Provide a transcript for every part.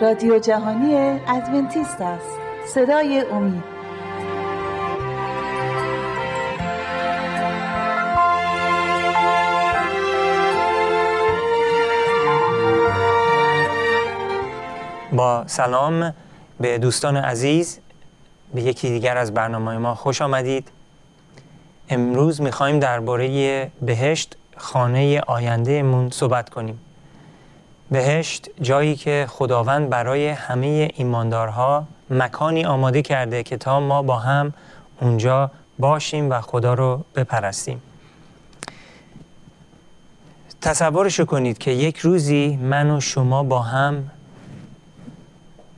رادیو جهانی ادونتیست است. صدای امید. با سلام به دوستان عزیز به یکی دیگر از برنامه ما خوش آمدید. امروز می‌خوایم درباره بهشت خانه آیندهمون صحبت کنیم. بهشت جایی که خداوند برای همه ایماندارها مکانی آماده کرده که تا ما با هم اونجا باشیم و خدا رو بپرستیم. تصورشو کنید که یک روزی من و شما با هم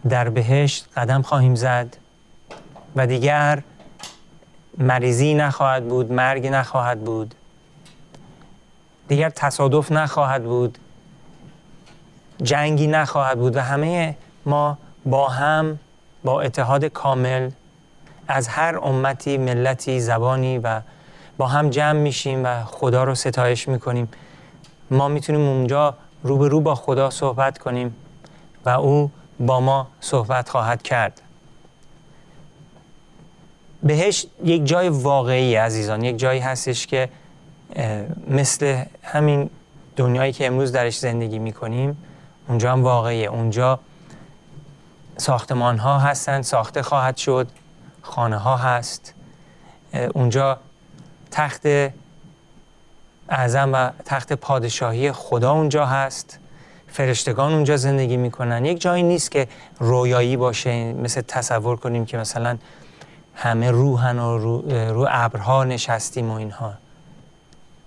در بهشت قدم خواهیم زد و دیگر مریضی نخواهد بود مرگ نخواهد بود. دیگر تصادف نخواهد بود. جنگی نخواهد بود و همه ما با هم با اتحاد کامل از هر امتی ملتی زبانی و با هم جمع میشیم و خدا رو ستایش می‌کنیم. ما می‌تونیم اونجا روبرو با خدا صحبت کنیم و او با ما صحبت خواهد کرد. بهش یک جای واقعی عزیزان یک جایی هستش که مثل همین دنیایی که امروز درش زندگی می‌کنیم اونجا هم واقعیه. اونجا ساختمان ها هستند ساخته خواهد شد خانه ها هست. اونجا تخت اعظم و تخت پادشاهی خدا اونجا هست. فرشتگان اونجا زندگی می‌کنن. یک جایی نیست که رویایی باشه مثل تصور کنیم که مثلا همه روحن و رو, ابرها نشستیم و اینها.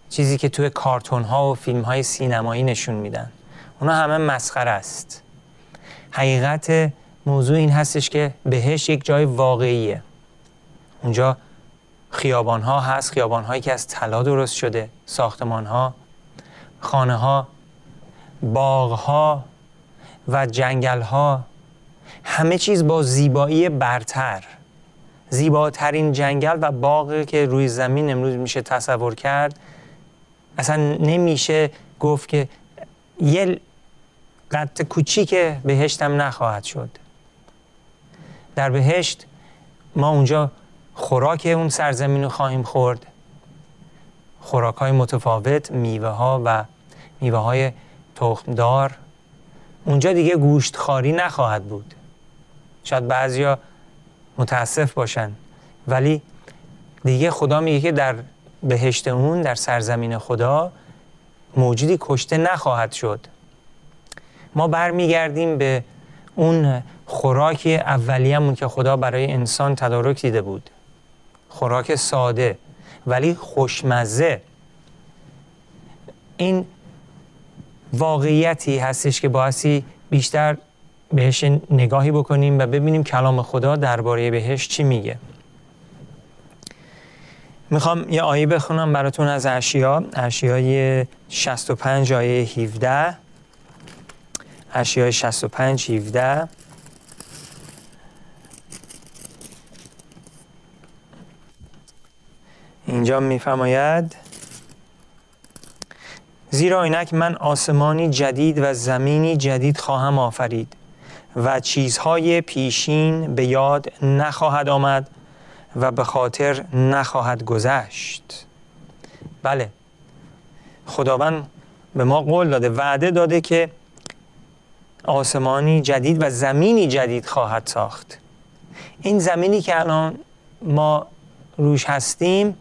چیزی که توی کارتون ها و فیلم های سینمایی نشون میدن. اونا همه مسخره است. حقیقت موضوع این هستش که بهش یک جای واقعیه. اونجا خیابان ها هست خیابان هایی که از طلا درست شده ساختمان ها خانه ها باغ ها و جنگل ها همه چیز با زیبایی برتر. زیباترین جنگل و باغی که روی زمین امروز میشه تصور کرد اصلا نمیشه گفت که یه قد کوچیک بهشتم نخواهد شد. در بهشت ما اونجا خوراک اون سرزمین رو خواهیم خورد. خوراک های متفاوت میوه ها و میوه های تخمدار. اونجا دیگه گوشت خاری نخواهد بود. شاید بعضیا متاسف باشن ولی دیگه خدا میگه که در بهشت اون در سرزمین خدا موجودی کشته نخواهد شد. ما برمیگردیم به اون خوراک اولیه‌مون که خدا برای انسان تدارک دیده بود. خوراک ساده ولی خوشمزه. این واقعیتی هستش که باعثی بیشتر بهش نگاهی بکنیم و ببینیم کلام خدا درباره بهش چی میگه. می‌خوام یه آیه بخونم براتون از اشیا اشیای 65 آیه 17 اشیای 65 17 اینجا میفرماید زیرا اینک من آسمانی جدید و زمینی جدید خواهم آفرید و چیزهای پیشین به یاد نخواهد آمد و به خاطر نخواهد گذشت. بله خداوند به ما قول داده وعده داده که آسمانی جدید و زمینی جدید خواهد ساخت. این زمینی که الان ما روش هستیم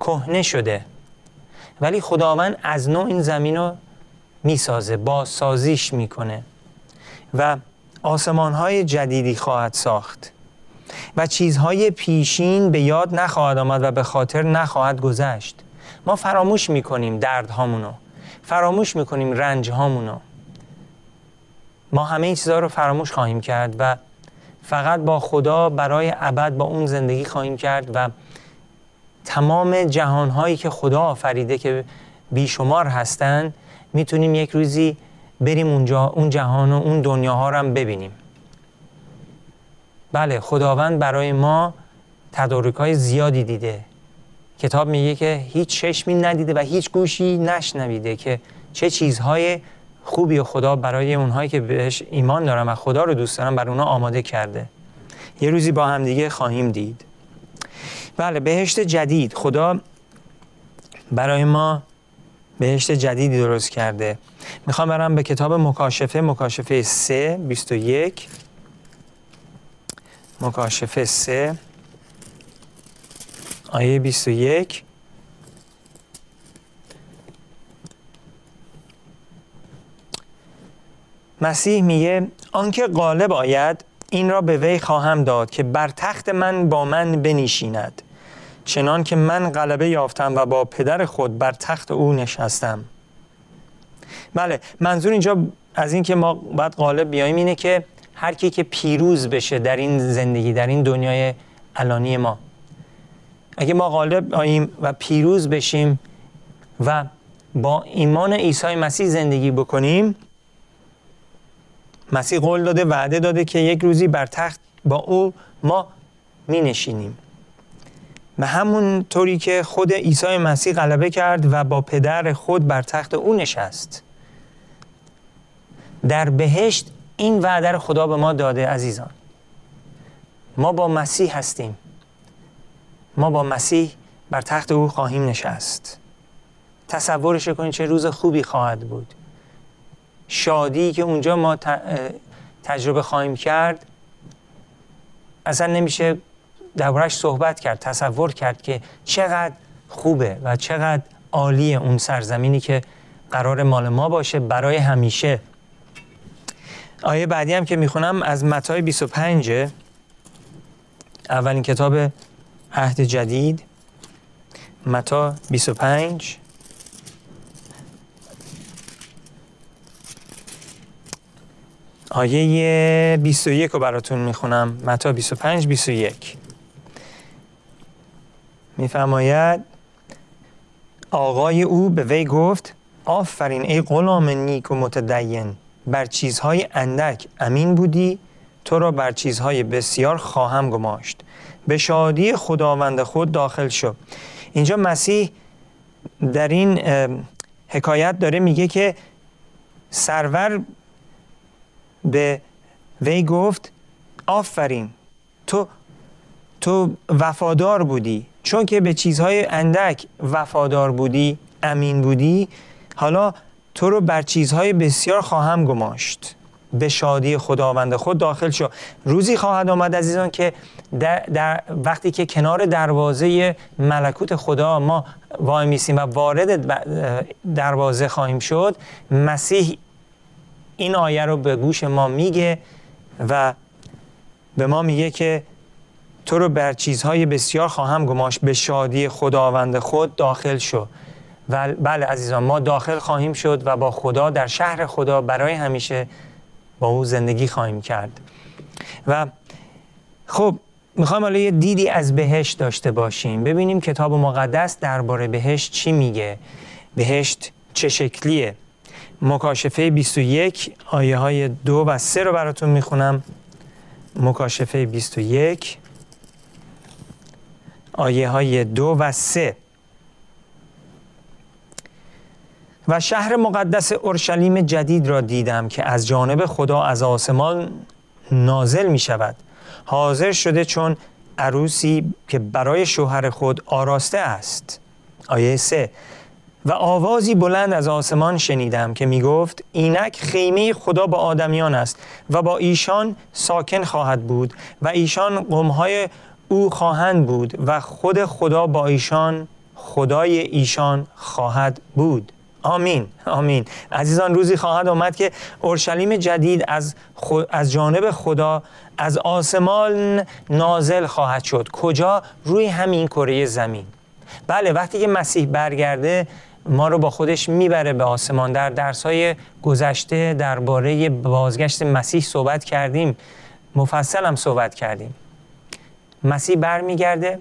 کهنه شده. ولی خداوند از نوع این زمین رو می‌سازه بازسازیش می‌کنه و آسمان های جدیدی خواهد ساخت. و چیزهای پیشین به یاد نخواهد آمد و به خاطر نخواهد گذشت. ما فراموش می‌کنیم دردهامونو. فراموش می‌کنیم رنج هامونو ما همه این چیزها رو فراموش خواهیم کرد و فقط با خدا برای ابد با اون زندگی خواهیم کرد و تمام جهانهایی که خدا آفریده که بیشمار هستند می‌تونیم یک روزی بریم اونجا اون جهان و اون دنیاها رو هم ببینیم. بله خداوند برای ما تدارک های زیادی دیده. کتاب میگه که هیچ چشمی ندیده و هیچ گوشی نشنویده که چه چیزهای خوبی خدا برای اونهایی که بهش ایمان دارن و خدا رو دوست دارن بر اونا آماده کرده. یه روزی با همدیگه خواهیم دید. بله بهشت جدید. خدا برای ما بهشت جدیدی درست کرده. می‌خوام برم به کتاب مکاشفه مکاشفه 3 21 مکاشفه 3 آیه 21 مسیح میگه آنکه غالب آید این را به وی خواهم داد که بر تخت من با من بنشیند چنان که من غلبه یافتم و با پدر خود بر تخت او نشستم. بله منظور اینجا از این که ما باید غالب بیایم اینه که هر کی که پیروز بشه در این زندگی در این دنیای الانی ما. اگه ما غالب آییم و پیروز بشیم و با ایمان عیسی مسیح زندگی بکنیم مسیح قول داده وعده داده که یک روزی بر تخت با او ما می نشینیم به همون طوری که خود عیسی مسیح غلبه کرد و با پدر خود بر تخت او نشست. در بهشت این وعده خدا به ما داده عزیزان. ما با مسیح هستیم. ما با مسیح بر تخت او خواهیم نشست. تصورش کنید چه روز خوبی خواهد بود. شادی که اونجا ما تجربه خواهیم کرد اصلا نمیشه دربارش صحبت کرد تصور کرد که چقدر خوبه و چقدر عالیه اون سرزمینی که قرار مال ما باشه برای همیشه. آیه بعدی هم که می‌خونم از متای 25 اولین کتاب عهد جدید متا 25 آیه 21 رو براتون می‌خونم. متا 25 21 میفرماید آقای او به وی گفت آفرین ای غلام نیک و متدین بر چیزهای اندک امین بودی تو را بر چیزهای بسیار خواهم گماشت. به شادی خداوند خود داخل شو. اینجا مسیح در این حکایت داره میگه که سرور به وی گفت آفرین تو تو وفادار بودی. چون که به چیزهای اندک وفادار بودی امین بودی حالا تو رو بر چیزهای بسیار خواهم گماشت. به شادی خداوند خود داخل شو. روزی خواهد آمد عزیزان که در, در وقتی که کنار دروازه ملکوت خدا ما وای میسیم و وارد دروازه خواهیم شد مسیح این آیه رو به گوش ما میگه و به ما میگه که تو رو بر چیزهای بسیار خواهم گماش به شادی خداوند خود داخل شو. و بله عزیزان ما داخل خواهیم شد و با خدا در شهر خدا برای همیشه با او زندگی خواهیم کرد. و خب می‌خوایم حالا یه دیدی از بهشت داشته باشیم. ببینیم کتاب مقدس درباره بهشت چی میگه. بهشت چه شکلیه؟ مکاشفه 21 آیه های دو و سه رو براتون می‌خونم. مکاشفه 21 آیه های دو و سه. و شهر مقدس اورشلیم جدید را دیدم که از جانب خدا از آسمان نازل می شود حاضر شده چون عروسی که برای شوهر خود آراسته است. آیه سه و آوازی بلند از آسمان شنیدم که می گفت اینک خیمه خدا با آدمیان است و با ایشان ساکن خواهد بود و ایشان قومهای او خواهند بود و خود خدا با ایشان خدای ایشان خواهد بود. آمین آمین. عزیزان روزی خواهد آمد که اورشلیم جدید از, از جانب خدا از آسمان نازل خواهد شد. کجا؟ روی همین کره زمین. بله وقتی که مسیح برگرده ما رو با خودش می‌بره به آسمان. در درس های گذشته درباره بازگشت مسیح صحبت کردیم. مفصل هم صحبت کردیم. مسیح برمیگرده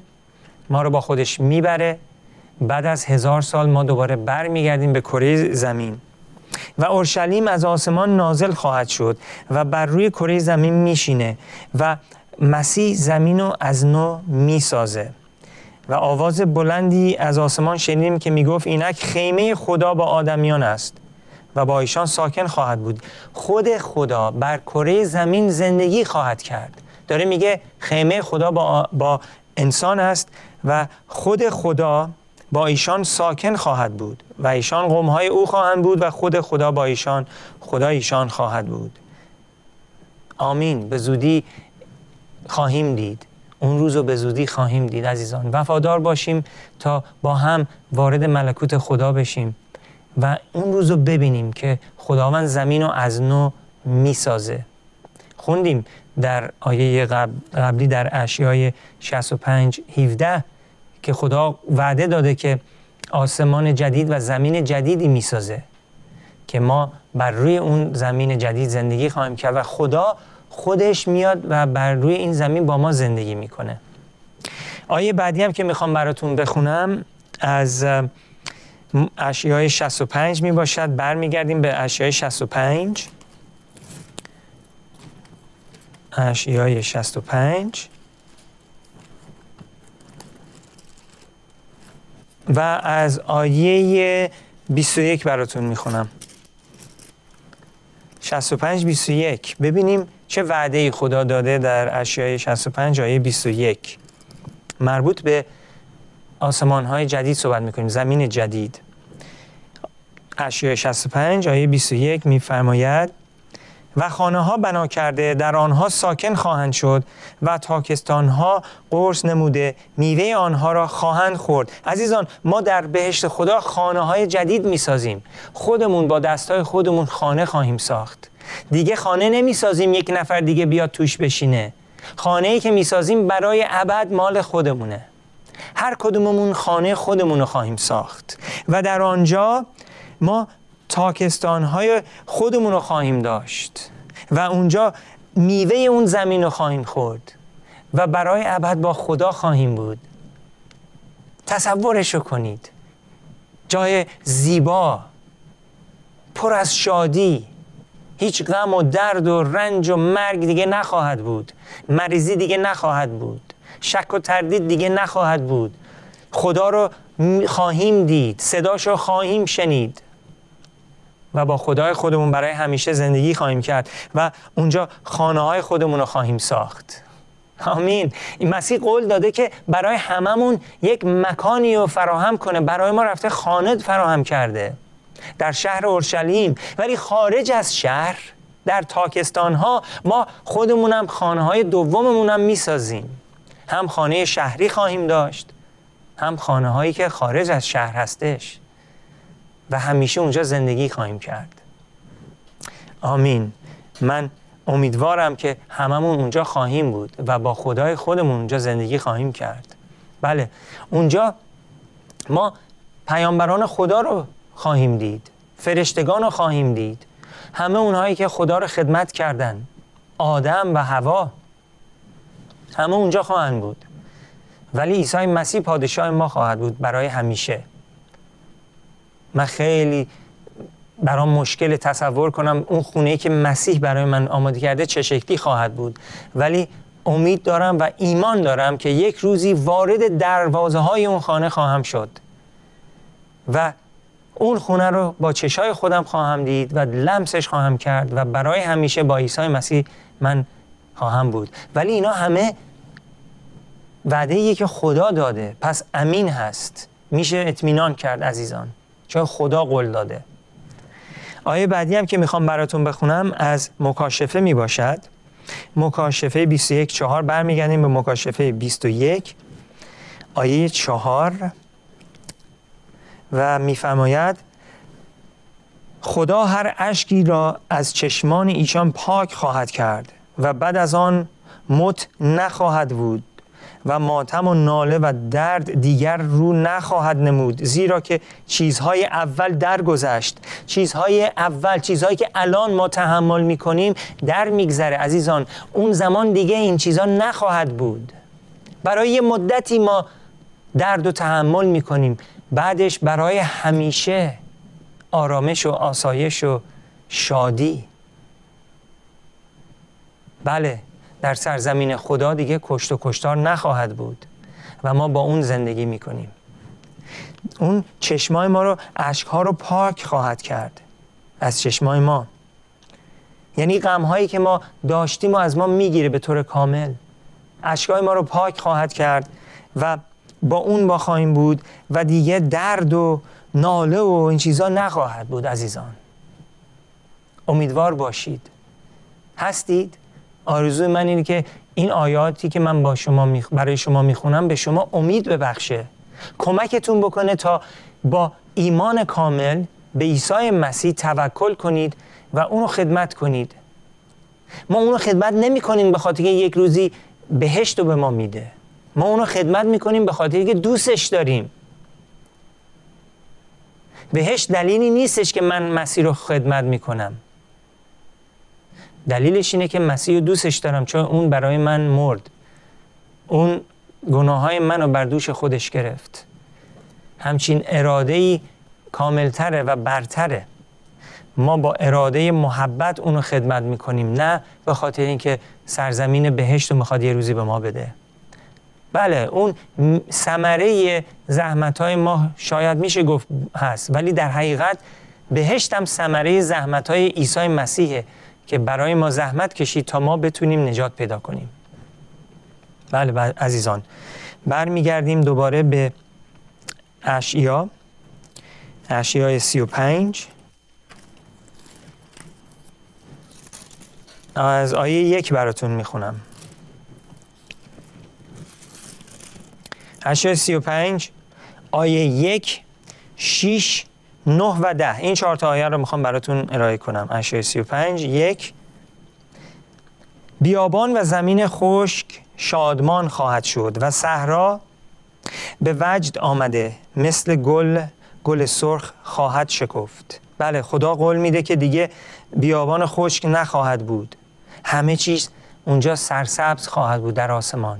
ما رو با خودش می‌بره. بعد از هزار سال ما دوباره برمیگردیم به کره زمین. و اورشلیم از آسمان نازل خواهد شد و بر روی کره زمین میشینه و مسیح زمین رو از نو می‌سازه. و آواز بلندی از آسمان شنیدیم که می‌گفت اینک خیمه خدا با آدمیان است و با ایشان ساکن خواهد بود. خود خدا بر کره زمین زندگی خواهد کرد. داره میگه خیمه خدا با, با انسان است و خود خدا با ایشان ساکن خواهد بود و ایشان قومهای او خواهند بود و خود خدا با ایشان خدا ایشان خواهد بود. آمین. به زودی خواهیم دید. اون روز رو به زودی خواهیم دید عزیزان. وفادار باشیم تا با هم وارد ملکوت خدا بشیم و اون روز رو ببینیم که خداوند زمین رو از نو می‌سازه. خوندیم در آیه قبلی در اشیای 65 17 که خدا وعده داده که آسمان جدید و زمین جدیدی می‌سازه که ما بر روی اون زمین جدید زندگی خواهیم کرد و خدا خودش میاد و بر روی این زمین با ما زندگی می‌کنه. آیه بعدی هم که می‌خوام براتون بخونم از اشیای 65 می باشد برمیگردیم به اشیای 65 اشیای 65 و از آیه 21 براتون می‌خونم. 65 21 ببینیم چه وعده خدا داده در اشیای 65 آیه 21 مربوط به آسمان های جدید صحبت می‌کنیم زمین جدید. اشیای 65 آیه 21 میفرماید و خانه ها بنا کرده در آنها ساکن خواهند شد و تاکستان ها قرص نموده میوه آنها را خواهند خورد. عزیزان ما در بهشت خدا خانه های جدید می‌سازیم. خودمون با دستای خودمون خانه خواهیم ساخت. دیگه خانه نمی‌سازیم یک نفر دیگه بیاد توش بشینه. خانه ای که می‌سازیم برای ابد مال خودمونه. هر کدوممون خانه خودمون رو خواهیم ساخت. و در آنجا ما تاکستان های خودمون رو خواهیم داشت. و اونجا میوه اون زمین رو خواهیم خورد. و برای ابد با خدا خواهیم بود. تصورش کنید. جای زیبا پر از شادی. هیچ غم و درد و رنج و مرگ دیگه نخواهد بود. مریضی دیگه نخواهد بود. شک و تردید دیگه نخواهد بود. خدا رو خواهیم دید صداش رو خواهیم شنید. و با خدای خودمون برای همیشه زندگی خواهیم کرد و اونجا خانه های خودمون رو خواهیم ساخت. آمین. این مسیح قول داده که برای هممون یک مکانی رو فراهم کنه. برای ما رفته خانه فراهم کرده. در شهر اورشلیم ولی خارج از شهر در تاکستان ها ما خودمونم خانه های دوممون هم می‌سازیم. هم خانه شهری خواهیم داشت هم خانه هایی که خارج از شهر هستش. و همیشه اونجا زندگی خواهیم کرد. آمین. من امیدوارم که هممون اونجا خواهیم بود و با خدای خودمون اونجا زندگی خواهیم کرد. بله اونجا ما پیامبران خدا رو خواهیم دید. فرشتگان رو خواهیم دید. همه اونهایی که خدا رو خدمت کردن. آدم و هوا همه اونجا خواهند بود. ولی عیسی مسیح پادشاه ما خواهد بود برای همیشه. من خیلی برام مشکل تصور کنم اون خونه که مسیح برای من آماده کرده چه شکلی خواهد بود. ولی امید دارم و ایمان دارم که یک روزی وارد دروازه های اون خانه خواهم شد. و اون خونه رو با چشای خودم خواهم دید و لمسش خواهم کرد و برای همیشه با عیسی مسیح من خواهم بود. ولی اینا همه وعده که خدا داده. پس امین هست. میشه اطمینان کرد عزیزان. چون خدا قول داده. آیه بعدی هم که می‌خوام براتون بخونم از مکاشفه می باشد مکاشفه 21 چهار. برمیگردیم به مکاشفه 21 آیه چهار. و میفرماید خدا هر اشکی را از چشمان ایشان پاک خواهد کرد و بعد از آن مت نخواهد بود و ماتم و ناله و درد دیگر رو نخواهد نمود زیرا که چیزهای اول درگذشت. چیزهای اول چیزهایی که الان ما تحمل می‌کنیم در میگذره عزیزان. اون زمان دیگه این چیزها نخواهد بود. برای یه مدتی ما درد و تحمل می‌کنیم. بعدش برای همیشه آرامش و آسایش و شادی. بله در سرزمین خدا دیگه کشت و کشتار نخواهد بود و ما با اون زندگی می‌کنیم. اون چشمای ما رو اشکها رو پاک خواهد کرد. از چشمای ما. یعنی غم هایی که ما داشتیم و از ما می‌گیره به طور کامل اشکای ما رو پاک خواهد کرد و با اون با خواهیم بود و دیگه درد و ناله و این چیزا نخواهد بود عزیزان. امیدوار باشید. هستید؟ آرزوی من اینه که این آیاتی که من با شما برای شما می‌خونم به شما امید ببخشه. کمکتون بکنه تا با ایمان کامل به عیسی مسیح توکل کنید و اونو خدمت کنید. ما اونو خدمت نمی کنیم به خاطر یک روزی بهشت رو به ما میده. ما اونو خدمت می‌کنیم به خاطر که دوستش داریم. بهشت دلیلی نیستش که من مسیح رو خدمت می‌کنم. دلیلش اینه که مسیح رو دوستش دارم چون اون برای من مرد. اون گناه های من رو بر دوش خودش گرفت. همچین اراده ای کاملتره و برتره. ما با اراده محبت اونو خدمت می‌کنیم نه به خاطر اینکه سرزمین بهشت رو می‌خواد یه روزی به ما بده. بله اون ثمره زحمت های ما شاید میشه گفت هست ولی در حقیقت بهشت هم ثمره زحمت های عیسی مسیحه که برای ما زحمت کشید تا ما بتونیم نجات پیدا کنیم. بله, عزیزان برمیگردیم دوباره به سی و پنج. از آیه یک براتون می‌خونم. اشیای سی و پنج آیه یک شیش نه و ده. این چهار تا آیه رو می‌خوام براتون ارائه کنم. اشیای سی و پنج یک. بیابان و زمین خشک شادمان خواهد شد و صحرا به وجد آمده مثل گل گل سرخ خواهد شکفت. بله خدا قول میده که دیگه بیابان خشک نخواهد بود. همه چیز اونجا سرسبز خواهد بود در آسمان.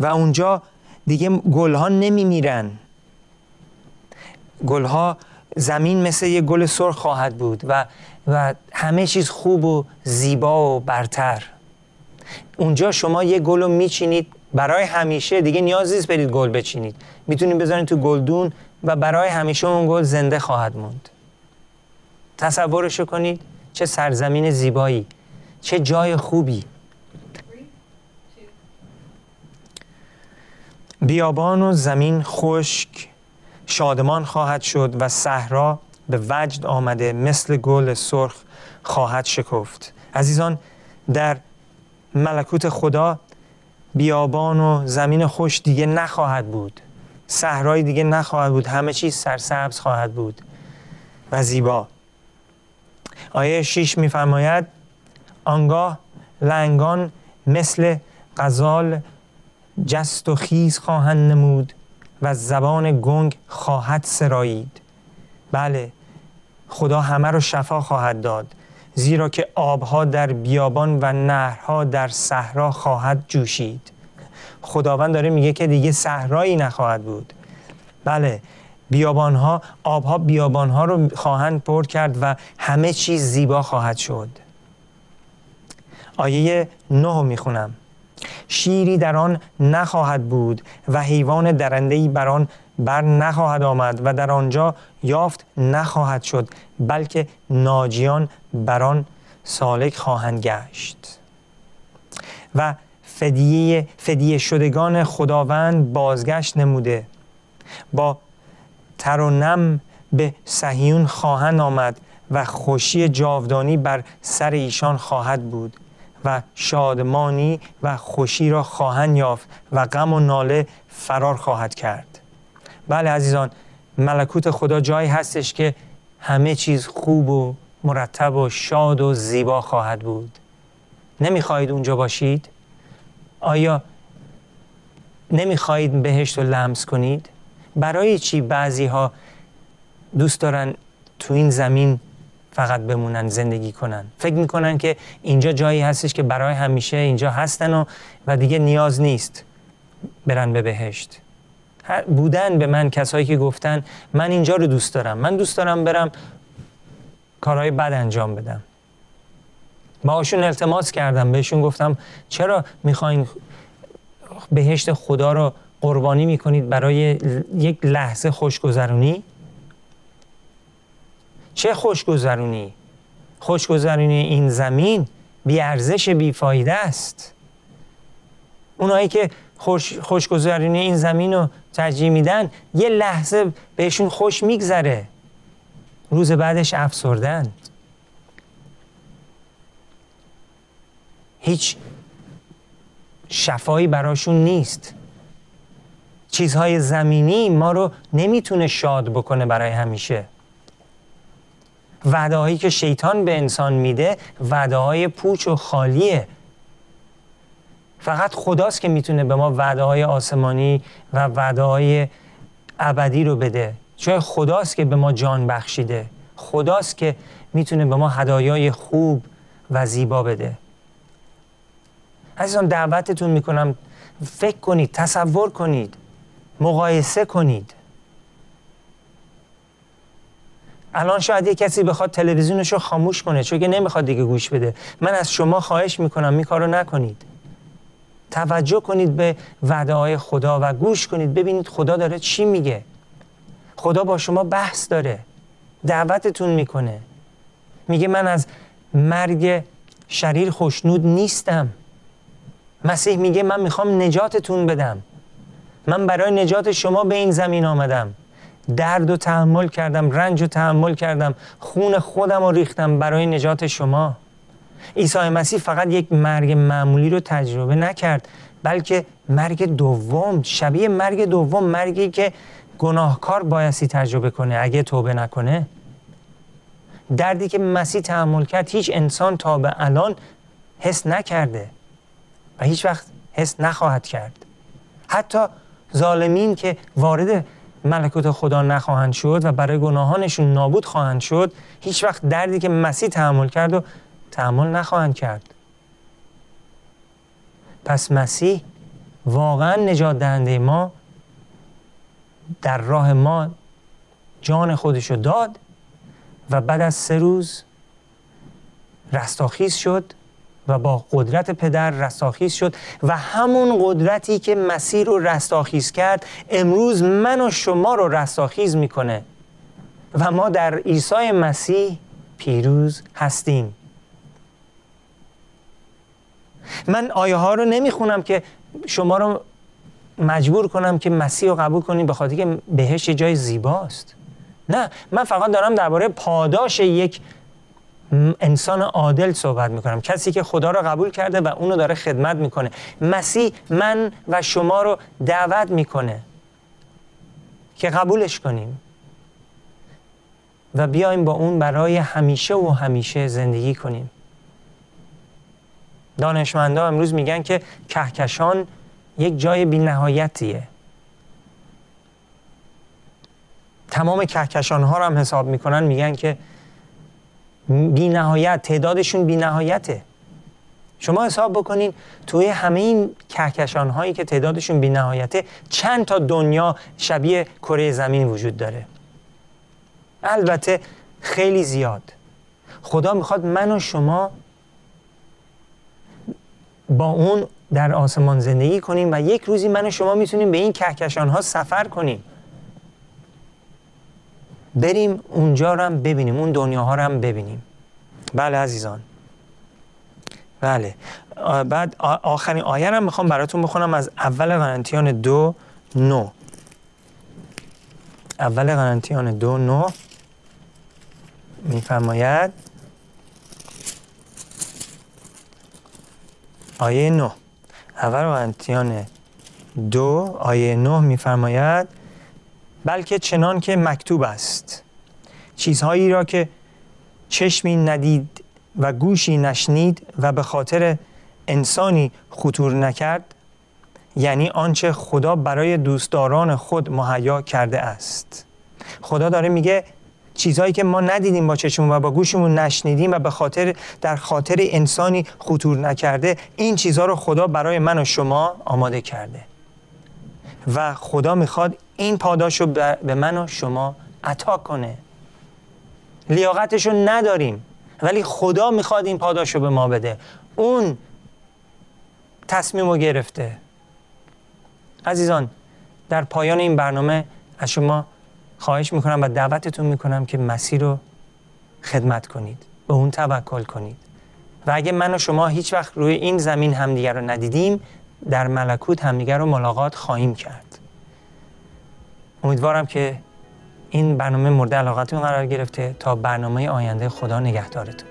و اونجا دیگه گلها نمیمیرن. گلها زمین مثل یه گل سرخ خواهد بود و, و همه چیز خوب و زیبا و برتر. اونجا شما یه گل رو میچینید برای همیشه دیگه نیاز نیست برید گل بچینید. می‌تونید بذارید تو گلدون و برای همیشه اون گل زنده خواهد موند. تصورشو کنید چه سرزمین زیبایی چه جای خوبی. بیابان و زمین خشک شادمان خواهد شد و صحرا به وجد آمده مثل گل سرخ خواهد شکفت. عزیزان در ملکوت خدا بیابان و زمین خوش دیگه نخواهد بود. صحرای دیگه نخواهد بود. همه چیز سرسبز خواهد بود و زیبا. آیه 6 میفرماید آنگاه لنگان مثل غزال جست و خیز خواهند نمود و زبان گنگ خواهد سرایید. بله خدا همه رو شفا خواهد داد زیرا که آبها در بیابان و نهرها در صحرا خواهد جوشید. خداوند داره میگه که دیگه صحرایی نخواهد بود. بله بیابانها آبها بیابانها رو خواهند پر کرد و همه چیز زیبا خواهد شد. آیه نه می‌خونم. شیری در آن نخواهد بود و حیوان درندهی بر آن بر نخواهد آمد و در آنجا یافت نخواهد شد بلکه ناجیان بر آن سالک خواهند گشت. و فدیه, فدیه شدگان خداوند بازگشت نموده. با ترونم به صهیون خواهند آمد و خوشی جاودانی بر سر ایشان خواهد بود. و شادمانی و خوشی را خواهند یافت و غم و ناله فرار خواهد کرد بله عزیزان ملکوت خدا جایی هستش که همه چیز خوب و مرتب و شاد و زیبا خواهد بود نمی‌خواهید اونجا باشید؟ آیا نمی‌خواهید بهشت رو لمس کنید؟ برای چی بعضی ها دوست دارن تو این زمین فقط بمونن زندگی کنن. فکر می‌کنن که اینجا جایی هستش که برای همیشه اینجا هستن و, و دیگه نیاز نیست برن به بهشت. بودن به من کسایی که گفتن من اینجا رو دوست دارم من دوست دارم برم کارهای بد انجام بدم. باهاشون التماس کردم بهشون گفتم چرا می‌خواین بهشت خدا رو قربانی می‌کنید برای یک لحظه خوشگذرونی؟ چه خوشگذرونی؟ خوشگذرونی این زمین بی ارزش بی فایده است. اونایی که خوش، خوشگذرونی این زمین رو ترجیح میدن یه لحظه بهشون خوش میگذره. روز بعدش افسردن. هیچ شفایی براشون نیست. چیزهای زمینی ما رو نمی‌تونه شاد بکنه برای همیشه. وعده هایی که شیطان به انسان میده وعده های پوچ و خالیه. فقط خداست که می‌تونه به ما وعده های آسمانی و وعده های ابدی رو بده. چون خداست که به ما جان بخشیده. خداست که می‌تونه به ما هدایای خوب و زیبا بده. عزیزان دعوتتون می‌کنم فکر کنید تصور کنید مقایسه کنید. الان شاید یه کسی بخواد تلویزیونش رو خاموش کنه چون که نمی‌خواد دیگه گوش بده. من از شما خواهش می‌کنم می کارو نکنید. توجه کنید به وعده های خدا و گوش کنید. ببینید خدا داره چی میگه. خدا با شما بحث داره. دعوتتون می‌کنه. میگه من از مرگ شریر خوشنود نیستم. مسیح میگه من می‌خوام نجاتتون بدم. من برای نجات شما به این زمین آمدم. درد و تحمل کردم رنج و تحمل کردم خون خودم رو ریختم برای نجات شما. عیسی مسیح فقط یک مرگ معمولی رو تجربه نکرد بلکه مرگ دوم شبیه مرگ دوم مرگی که گناهکار بایستی تجربه کنه اگه توبه نکنه. دردی که مسیح تحمل کرد هیچ انسان تا به الان حس نکرده و هیچ وقت حس نخواهد کرد. حتی ظالمین که وارد ملکوت خدا نخواهند شد و برای گناهانشون نابود خواهند شد هیچ وقت دردی که مسیح تحمل کرد و تحمل نخواهند کرد. پس مسیح واقعا نجات دهنده ما در راه ما جان خودشو داد و بعد از سه روز رستاخیز شد و با قدرت پدر رستاخیز شد و همون قدرتی که مسیر رو رستاخیز کرد امروز من و شما رو رستاخیز می‌کنه. و ما در عیسی مسیح پیروز هستیم. من آیه ها رو نمی‌خونم که شما رو مجبور کنم که مسیح رو قبول کنیم به خاطر که بهش یه جای زیباست. نه من فقط دارم درباره پاداش یک انسان عادل صحبت می‌کنم. کسی که خدا را قبول کرده و اونو داره خدمت می‌کنه. مسیح من و شما رو دعوت می‌کنه که قبولش کنیم و بیایم با اون برای همیشه و همیشه زندگی کنیم. دانشمندا امروز میگن که کهکشان یک جای بینهایتیه. تمام کهکشان ها رو هم حساب می‌کنن میگن که بی نهایت تعدادشون بی نهایته شما حساب بکنین توی همه این کهکشان هایی که تعدادشون بی نهایته چند تا دنیا شبیه کره زمین وجود داره. البته خیلی زیاد. خدا می‌خواد من و شما با اون در آسمان زندگی کنیم و یک روزی من و شما می‌تونیم به این کهکشان ها سفر کنیم. بریم اونجا رو هم ببینیم اون دنیا رو هم ببینیم. بله عزیزان. بله. بعد آخرین آیه هم می‌خوام براتون بخونم از اول قرنتیان دو نو. اول قرنتیان دو نو میفرماید. آیه نو. اول قرنتیان دو آیه نه میفرماید. بلکه چنان که مکتوب است. چیزهایی را که چشمی ندید و گوشی نشنید و به خاطر انسانی خطور نکرد یعنی آنچه خدا برای دوستداران خود مهیا کرده است. خدا داره میگه چیزهایی که ما ندیدیم با چشمون و با گوشمون نشنیدیم و به خاطر در خاطر انسانی خطور نکرده این چیزها رو خدا برای من و شما آماده کرده. و خدا می‌خواد این پاداش رو به من و شما عطا کنه. لیاقتش رو نداریم ولی خدا می‌خواد این پاداش رو به ما بده. اون تصمیم رو گرفته. عزیزان در پایان این برنامه از شما خواهش می‌کنم و دعوتتون می‌کنم که مسیر رو خدمت کنید به اون توکل کنید. و اگه من و شما هیچ وقت روی این زمین همدیگر رو ندیدیم در ملکوت همدیگر رو ملاقات خواهیم کرد. امیدوارم که این برنامه مورد علاقتون قرار گرفته تا برنامه آینده خدا نگهدارتون.